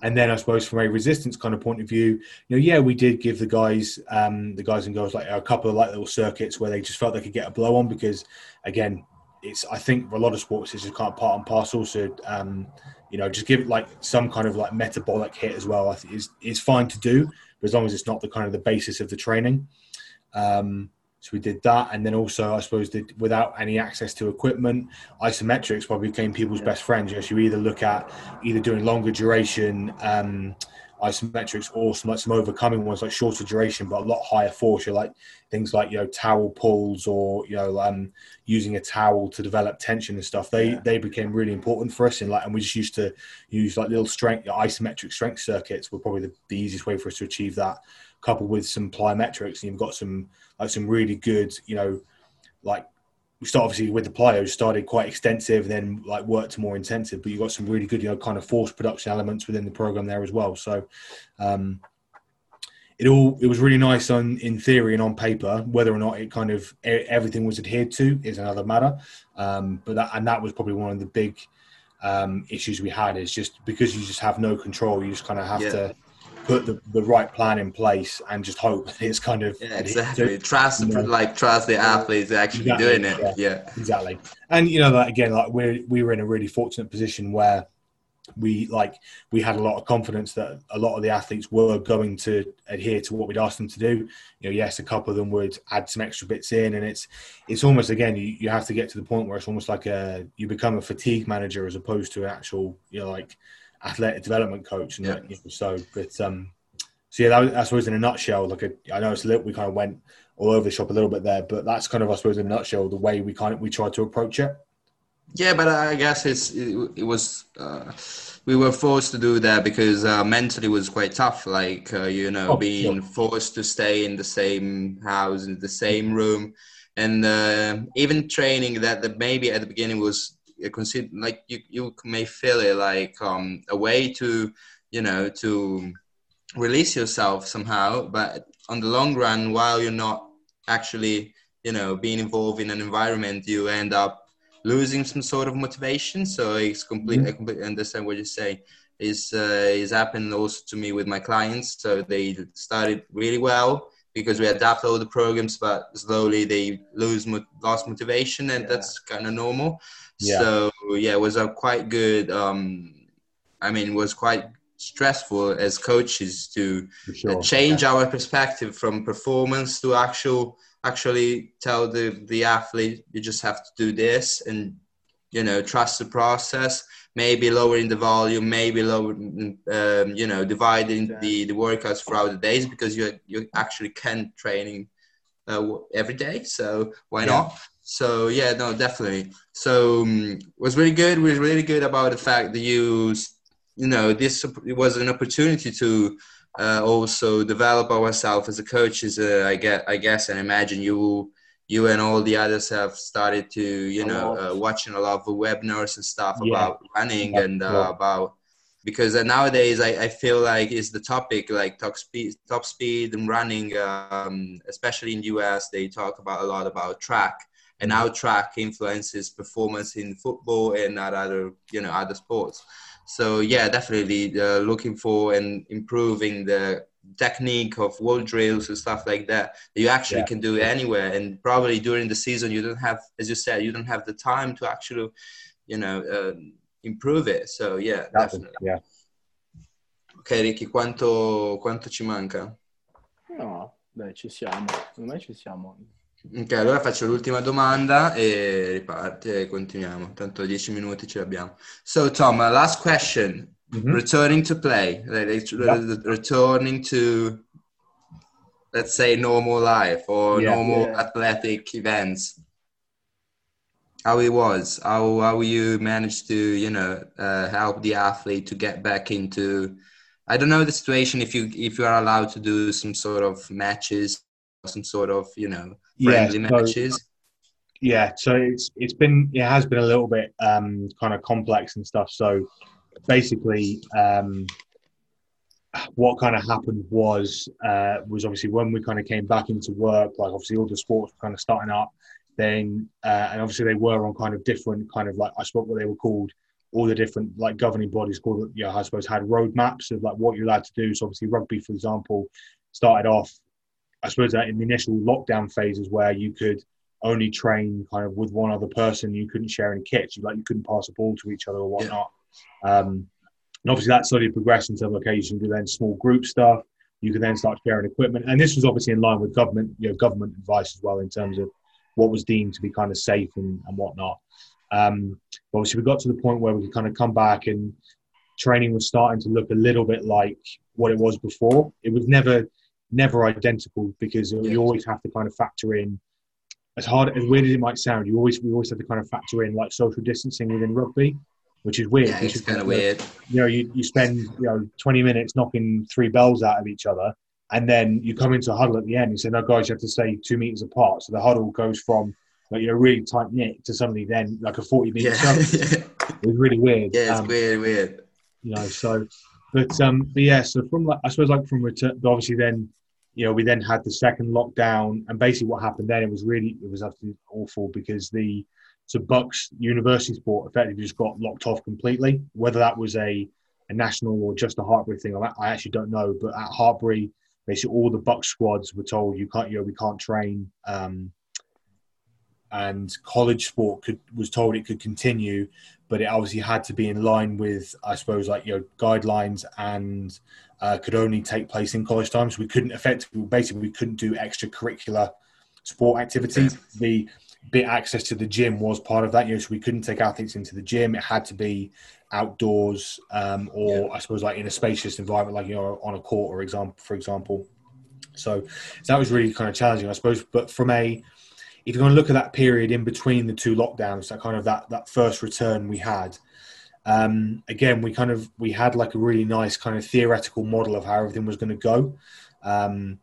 And then I suppose from a resistance kind of point of view, you know, yeah, we did give the guys, um, the guys and girls, like a couple of like little circuits where they just felt they could get a blow on because, again, it's I think for a lot of sports it's just kind of part and parcel. So um, you know, just give it like some kind of like metabolic hit as well. I think is is fine to do, but as long as it's not the kind of the basis of the training. Um, so we did that, and then also I suppose that without any access to equipment, isometrics probably became people's yeah. best friends. Yes, you either look at either doing longer duration um, isometrics or some like some overcoming ones like shorter duration but a lot higher force. You're like things like you know towel pulls or you know um, using a towel to develop tension and stuff. They yeah. they became really important for us and like and we just used to use like little strength isometric strength circuits were probably the, the easiest way for us to achieve that. Coupled with some plyometrics, and you've got some like some really good you know like we start obviously with the plyos started quite extensive, then like worked more intensive. But you got some really good, you know, kind of force production elements within the program there as well. So um, it all it was really nice on in theory and on paper. Whether or not it kind of everything was adhered to is another matter. Um, but that and that was probably one of the big um, issues we had is just because you just have no control. You just kind of have yeah. to put the, the right plan in place and just hope that it's kind of yeah, exactly. trust you know, like trust the athletes actually exactly, doing it. yeah, yeah, exactly. And you know that again like we we were in a really fortunate position where we like we had a lot of confidence that a lot of the athletes were going to adhere to what we'd asked them to do. You know yes a couple of them would add some extra bits in and it's it's almost again you, you have to get to the point where it's almost like a you become a fatigue manager as opposed to an actual you know like athletic development coach. And yeah. you know, so, but um, so yeah, that, I suppose in a nutshell, like a, I know it's a little, we kind of went all over the shop a little bit there, but that's kind of, I suppose, in a nutshell, the way we kind of we tried to approach it. Yeah, but I guess it's it, it was uh, we were forced to do that because uh, mentally was quite tough. Like uh, you know, oh, being forced to stay in the same house in the same room, and uh, even training that that maybe at the beginning was consider like you, you may feel it like um, a way to you know to release yourself somehow but on the long run while you're not actually you know being involved in an environment you end up losing some sort of motivation so it's complete mm-hmm. i completely understand what you say is uh, is happened also to me with my clients so they started really well because we adapt all the programs but slowly they lose lost motivation and yeah. that's kind of normal yeah. So yeah, it was a quite good. Um, I mean, was quite stressful as coaches to sure. change yeah. our perspective from performance to actual actually tell the the athlete you just have to do this and you know trust the process maybe lowering the volume maybe lower um, you know dividing yeah. the the workouts throughout the days because you you actually can training uh, every day so why yeah. not so yeah, no, definitely. So um, was really good. Was really good about the fact that you, you know, this it was an opportunity to uh, also develop ourselves as a coaches. Uh, I get, I guess, and imagine you, you and all the others have started to, you know, uh, watching a lot of webinars and stuff yeah. about running and uh, about because uh, nowadays I, I feel like is the topic like top speed, top speed and running, um, especially in the US. They talk about a lot about track and how track influences performance in football and at other you know other sports. So yeah definitely uh, looking for and improving the technique of wall drills and stuff like that you actually yeah. can do anywhere. And probably during the season you don't have as you said you don't have the time to actually you know uh, improve it. So yeah definitely. Yeah. Ok Ricky quanto, quanto ci manca? no beh ci siamo. Secondo me ci siamo Ok, allora faccio l'ultima domanda e riparte e continuiamo. Tanto 10 minuti ce l'abbiamo. So, Tom, last question. Mm-hmm. Returning to play, like, yeah. returning to, let's say, normal life or yeah, normal yeah. athletic events. How it was, how how you managed to, you know, uh, help the athlete to get back into. I don't know the situation if you if you are allowed to do some sort of matches, some sort of, you know, friendly yeah, so, matches? Yeah, so it's it's been it has been a little bit um, kind of complex and stuff. So basically, um, what kind of happened was uh, was obviously when we kind of came back into work, like obviously all the sports were kind of starting up. Then uh, and obviously they were on kind of different kind of like I suppose what they were called all the different like governing bodies called yeah I suppose had roadmaps of like what you're allowed to do. So obviously rugby, for example, started off I suppose that in the initial lockdown phases where you could only train kind of with one other person, you couldn't share any kits, you like you couldn't pass a ball to each other or whatnot. Yeah. Um, and obviously that slowly progressed into okay, you can do then small group stuff. You can then start sharing equipment, and this was obviously in line with government, you know, government advice as well in terms of what was deemed to be kind of safe and, and whatnot. Um, obviously, we got to the point where we could kind of come back and training was starting to look a little bit like what it was before. It was never never identical because you always have to kind of factor in as hard as weird as it might sound, you always we always have to kind of factor in like social distancing within rugby, which is weird. Yeah, it's kind of weird. You know, you, you spend you know 20 minutes knocking three bells out of each other, and then you come into a huddle at the end and say, "No, guys, you have to stay two meters apart." So the huddle goes from like you know really tight knit to suddenly then like a 40 meter yeah. *laughs* it was really weird. Yeah, it's um, weird, weird. You know, so but um, but yeah, so from like I suppose like from return, obviously then you know, we then had the second lockdown, and basically what happened then it was really it was absolutely awful because the so BUCS University Sport effectively just got locked off completely. Whether that was a a national or just a Hartpury thing, I actually don't know. But at Hartpury, basically all the BUCS squads were told you can't, you know, we can't train. Um, and college sport could was told it could continue, but it obviously had to be in line with, I suppose, like you know, guidelines and uh, could only take place in college times. So we couldn't effectively, basically, we couldn't do extracurricular sport activities. The bit access to the gym was part of that. You know, so we couldn't take athletes into the gym. It had to be outdoors, um, or yeah. I suppose like in a spacious environment, like you know, on a court, or example, for example. So, so that was really kind of challenging, I suppose. But from a if you're going to look at that period in between the two lockdowns, that kind of that that first return we had, um, again, we kind of we had like a really nice kind of theoretical model of how everything was going to go. Um,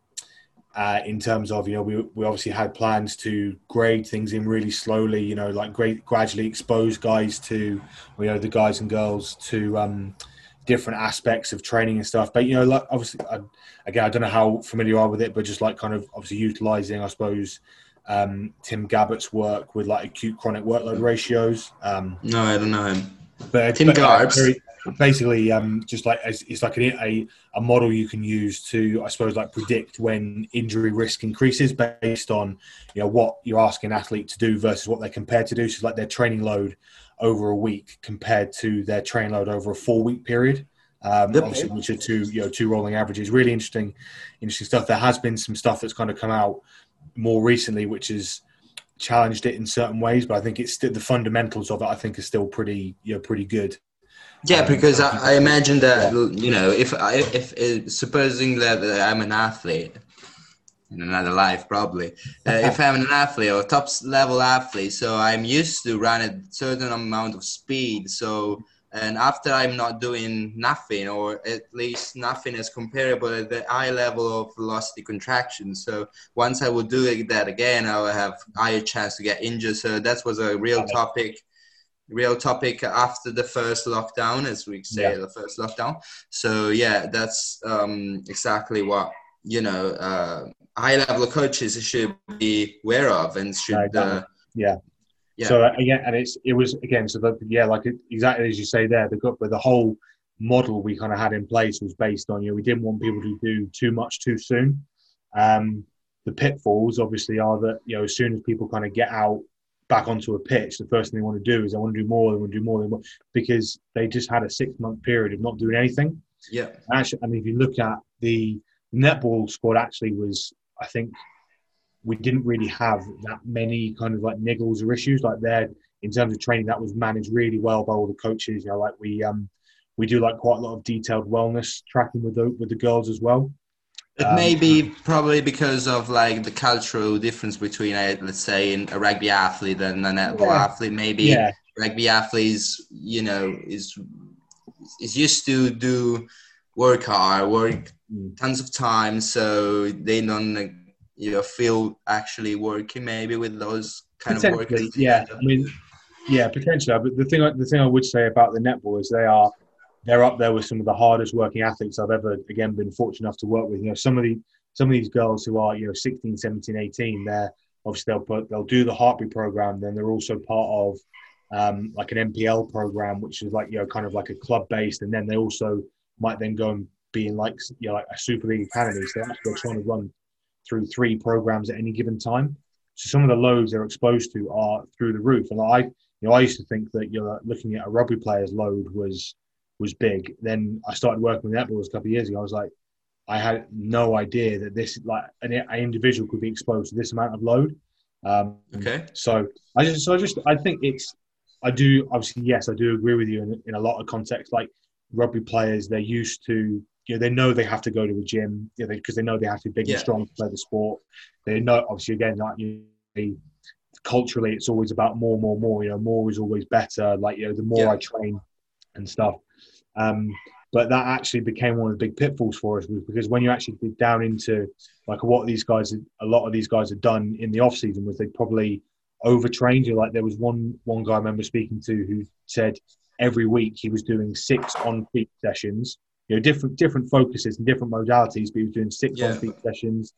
uh, in terms of you know we, we obviously had plans to grade things in really slowly you know like great gradually expose guys to you know the guys and girls to um, different aspects of training and stuff but you know like obviously I, again i don't know how familiar you are with it but just like kind of obviously utilizing i suppose um, tim gabbett's work with like acute chronic workload ratios um, no i don't know him but Tim Garbs. basically, um, just like it's like a, a model you can use to, I suppose, like predict when injury risk increases based on you know what you're asking an athlete to do versus what they're compared to do. So, like their training load over a week compared to their training load over a four week period. Um, obviously, which are two you know two rolling averages. Really interesting, interesting stuff. There has been some stuff that's kind of come out more recently, which has challenged it in certain ways, but I think it's still the fundamentals of it. I think are still pretty, you know, pretty good. Yeah, um, because I, I, imagine that you know, if I, if, if supposing that I'm an athlete in another life, probably, uh, *laughs* if I'm an athlete or top level athlete, so I'm used to run a certain amount of speed, so and after I'm not doing nothing, or at least nothing is comparable at the high level of velocity contraction. So once I will do that again, I will have higher chance to get injured. So that was a real topic, real topic after the first lockdown, as we say, yeah. the first lockdown. So yeah, that's um, exactly what you know. Uh, high level coaches should be aware of and should. Uh, yeah yeah. So uh, again, and it's it was again so that yeah, like it, exactly as you say there, the but the whole model we kind of had in place was based on you know we didn't want people to do too much too soon. Um, the pitfalls obviously are that you know as soon as people kind of get out back onto a pitch, the first thing they want to do is they want to do more, they want to do more, they want, because they just had a six month period of not doing anything. Yeah. Actually, I mean, if you look at the netball squad, actually was I think we didn't really have that many kind of like niggles or issues like there in terms of training that was managed really well by all the coaches you know like we um we do like quite a lot of detailed wellness tracking with the with the girls as well it um, may be probably because of like the cultural difference between a, let's say in a rugby athlete and a netball yeah. athlete maybe yeah. rugby athletes you know is is used to do work hard work mm. tons of time so they don't you know, feel actually working maybe with those kind of work. Yeah, I mean, yeah, potentially. But the thing, the thing I would say about the netball is they are they're up there with some of the hardest working athletes I've ever again been fortunate enough to work with. You know, some of the some of these girls who are you know 16, 17, 18, they're obviously they'll put they'll do the Hartpury program. Then they're also part of um, like an NPL program, which is like you know kind of like a club based, and then they also might then go and be in like you know like a Super League academy. So they're actually trying to run through three programs at any given time. So some of the loads they're exposed to are through the roof. And I, you know, I used to think that you're looking at a rugby player's load was was big. Then I started working with netballers a couple of years ago. I was like, I had no idea that this like an, an individual could be exposed to this amount of load. Um, okay. So I just, so I just, I think it's, I do obviously yes, I do agree with you in, in a lot of contexts. Like rugby players they're used to you know they know they have to go to a gym because you know, they, they, know they have to be big yeah. and strong to play the sport. They know obviously again like you know, culturally it's always about more, more, more. You know, more is always better. Like you know, the more yeah. I train and stuff. Um, but that actually became one of the big pitfalls for us because when you actually dig down into like what these guys, a lot of these guys had done in the off season was they probably overtrained. You like there was one one guy I remember speaking to who said every week he was doing six on feet sessions you know, different different focuses and different modalities. But he was doing six yeah. on feet sessions,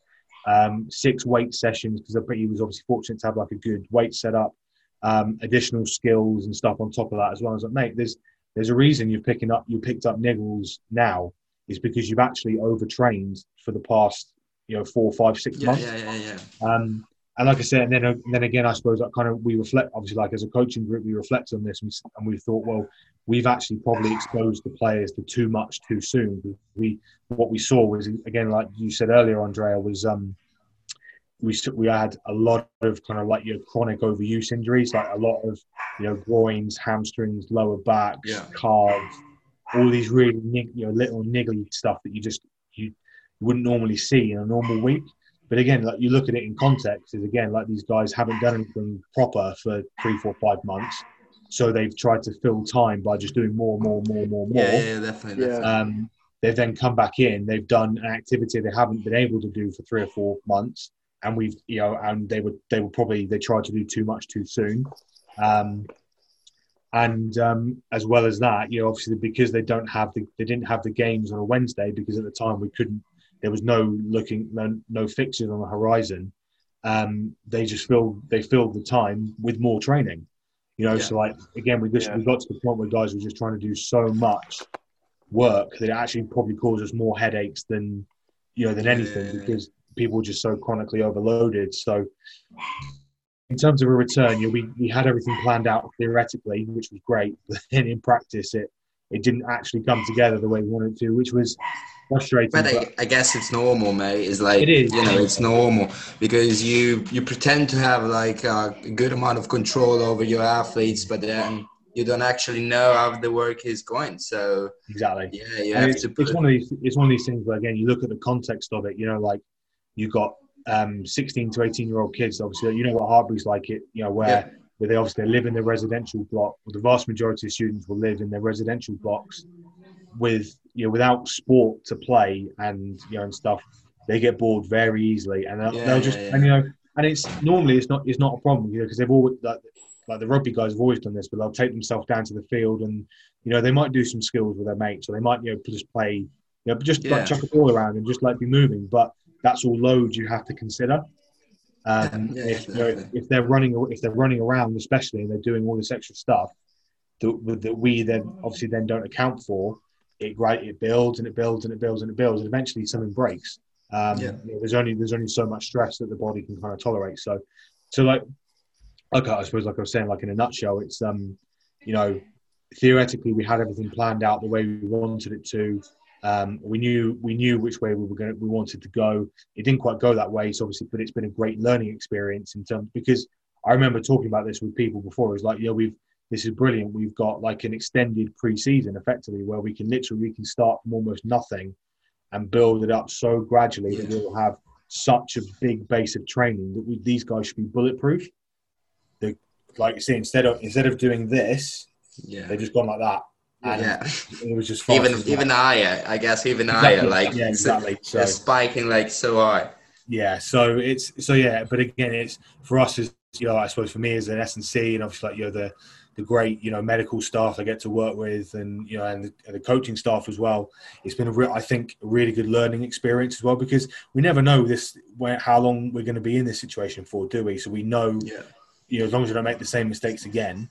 um, six weight sessions because I bet he was obviously fortunate to have like a good weight setup, um, additional skills and stuff on top of that as well. I was like, mate, there's there's a reason you're picking up you picked up niggles now is because you've actually overtrained for the past you know four, five, six yeah, months. Yeah, yeah, yeah. Um, and like I said, and then and then again, I suppose that kind of we reflect. Obviously, like as a coaching group, we reflect on this, and we, and we thought, well, we've actually probably exposed the players to too much too soon. We what we saw was again, like you said earlier, Andrea, was um, we we had a lot of kind of like your chronic overuse injuries, like a lot of you know groins, hamstrings, lower backs, yeah. calves, all these really you know little niggly stuff that you just you wouldn't normally see in a normal week. But again, like you look at it in context, is again like these guys haven't done anything proper for three, four, five months, so they've tried to fill time by just doing more, more, more, more, more. Yeah, yeah definitely. definitely. Um, they've then come back in. They've done an activity they haven't been able to do for three or four months, and we've you know, and they would they were probably they tried to do too much too soon. Um, and um, as well as that, you know, obviously because they don't have the they didn't have the games on a Wednesday because at the time we couldn't there was no looking no, no fixtures on the horizon. Um, they just filled they filled the time with more training. You know, yeah. so like again, we just yeah. we got to the point where guys were just trying to do so much work that it actually probably caused us more headaches than you know than anything because people were just so chronically overloaded. So in terms of a return, you know, we, we had everything planned out theoretically, which was great, but then in practice it it didn't actually come together the way we wanted to, which was frustrating. But, I, I, guess it's normal, mate. It's like it is. you know, it's normal because you you pretend to have like a good amount of control over your athletes, but then you don't actually know how the work is going. So exactly, yeah, you have it's, to. It's one of these. It's one of these things where again you look at the context of it. You know, like you got um, 16 to 18 year old kids. Obviously, you know what Hartpury's like. It you know where. Yeah. Where they obviously live in the residential block. Well, the vast majority of students will live in their residential blocks with you know without sport to play and you know and stuff, they get bored very easily, and they'll, yeah, they'll just yeah, yeah. and you know and it's normally it's not it's not a problem you know because they've always like, like the rugby guys have always done this, but they'll take themselves down to the field and you know they might do some skills with their mates, or they might you know just play you know just like chuck a ball around and just like be moving, but that's all loads you have to consider. Um, if, you know, if they're running if they're running around, especially and they're doing all this extra stuff that, that we then obviously then don't account for, it it builds and it builds and it builds and it builds and eventually something breaks. Um, yeah. You know, there's only there's only so much stress that the body can kind of tolerate. So, so like, okay, I suppose like I was saying, like in a nutshell, it's um, you know, theoretically we had everything planned out the way we wanted it to. Um, we knew we knew which way we were going we wanted to go. It didn't quite go that way, so obviously, but it's been a great learning experience in terms because I remember talking about this with people before. It was like, yeah, we've this is brilliant. We've got like an extended pre-season effectively where we can literally we can start from almost nothing and build it up so gradually that we'll have such a big base of training that we, these guys should be bulletproof. They, like you see, instead of instead of doing this, yeah, they've just gone like that. And yeah, it was just even even higher. Uh, I guess even uh, exactly. higher, like yeah, exactly. So, they're spiking like so high. Yeah, so it's so yeah, but again, it's for us as you know, I suppose for me as an S and C, and obviously like you know the the great you know medical staff I get to work with, and you know, and the, and the coaching staff as well. It's been a real, I think, a really good learning experience as well because we never know this where how long we're going to be in this situation for, do we? So we know, yeah. you know, as long as we don't make the same mistakes again,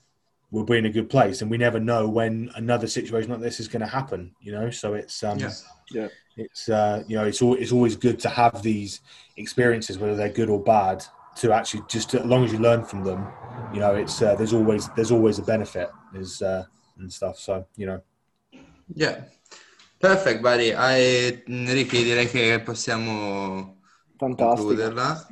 we'll be in a good place. And we never know when another situation like this is going to happen. You know, so it's um, yeah. yeah. It's uh, you know, it's all, it's always good to have these experiences, whether they're good or bad, to actually just to, as long as you learn from them, you know, it's uh, there's always there's always a benefit is uh, and stuff. So you know. Yeah, perfect, buddy. I, Ricky, direi che possiamo concluderla.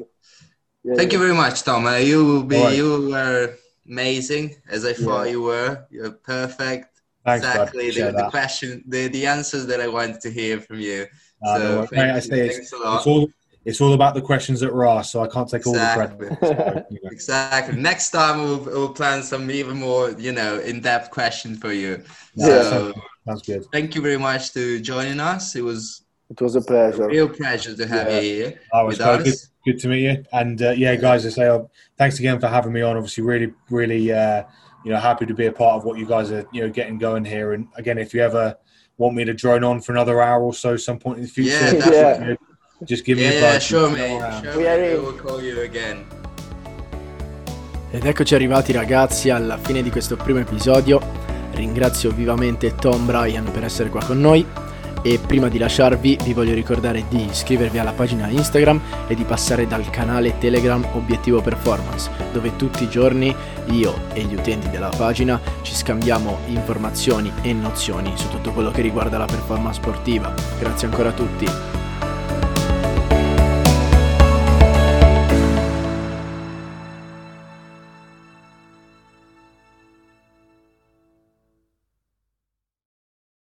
Yeah, Thank yeah. you very much, Tom. You be right. you were amazing as I thought yeah. you were. You're perfect. Thanks, exactly the, the, question, the, the answers that I wanted to hear from you. Uh, so no, mate, I say it's, it's, all it's all about the questions that were asked, so I can't take exactly. all the credit. You know. *laughs* Exactly. Next time we'll, we'll plan some even more, you know, in-depth questions for you. Yeah, so, sounds good. Thank you very much to joining us. It was it was a pleasure. A real pleasure to have yeah. you here. Oh, with us. Good, good, to meet you. And uh, yeah, guys, I say uh, thanks again for having me on. Obviously, really, really, uh, you know, happy to be a part of what you guys are, you know, getting going here. And again, if you ever want me to drone on for another hour or so, some point in the future, yeah, *laughs* definitely. You know, just give me yeah, a buzz. Sure, mate. Sure, mate. We'll call you again. Ed eccoci arrivati ragazzi alla fine di questo primo episodio. Ringrazio vivamente Tom Bryan per essere qua con noi e prima di lasciarvi vi voglio ricordare di iscrivervi alla pagina Instagram e di passare dal canale Telegram Obiettivo Performance dove tutti i giorni io e gli utenti della pagina ci scambiamo informazioni e nozioni su tutto quello che riguarda la performance sportiva. Grazie ancora a tutti.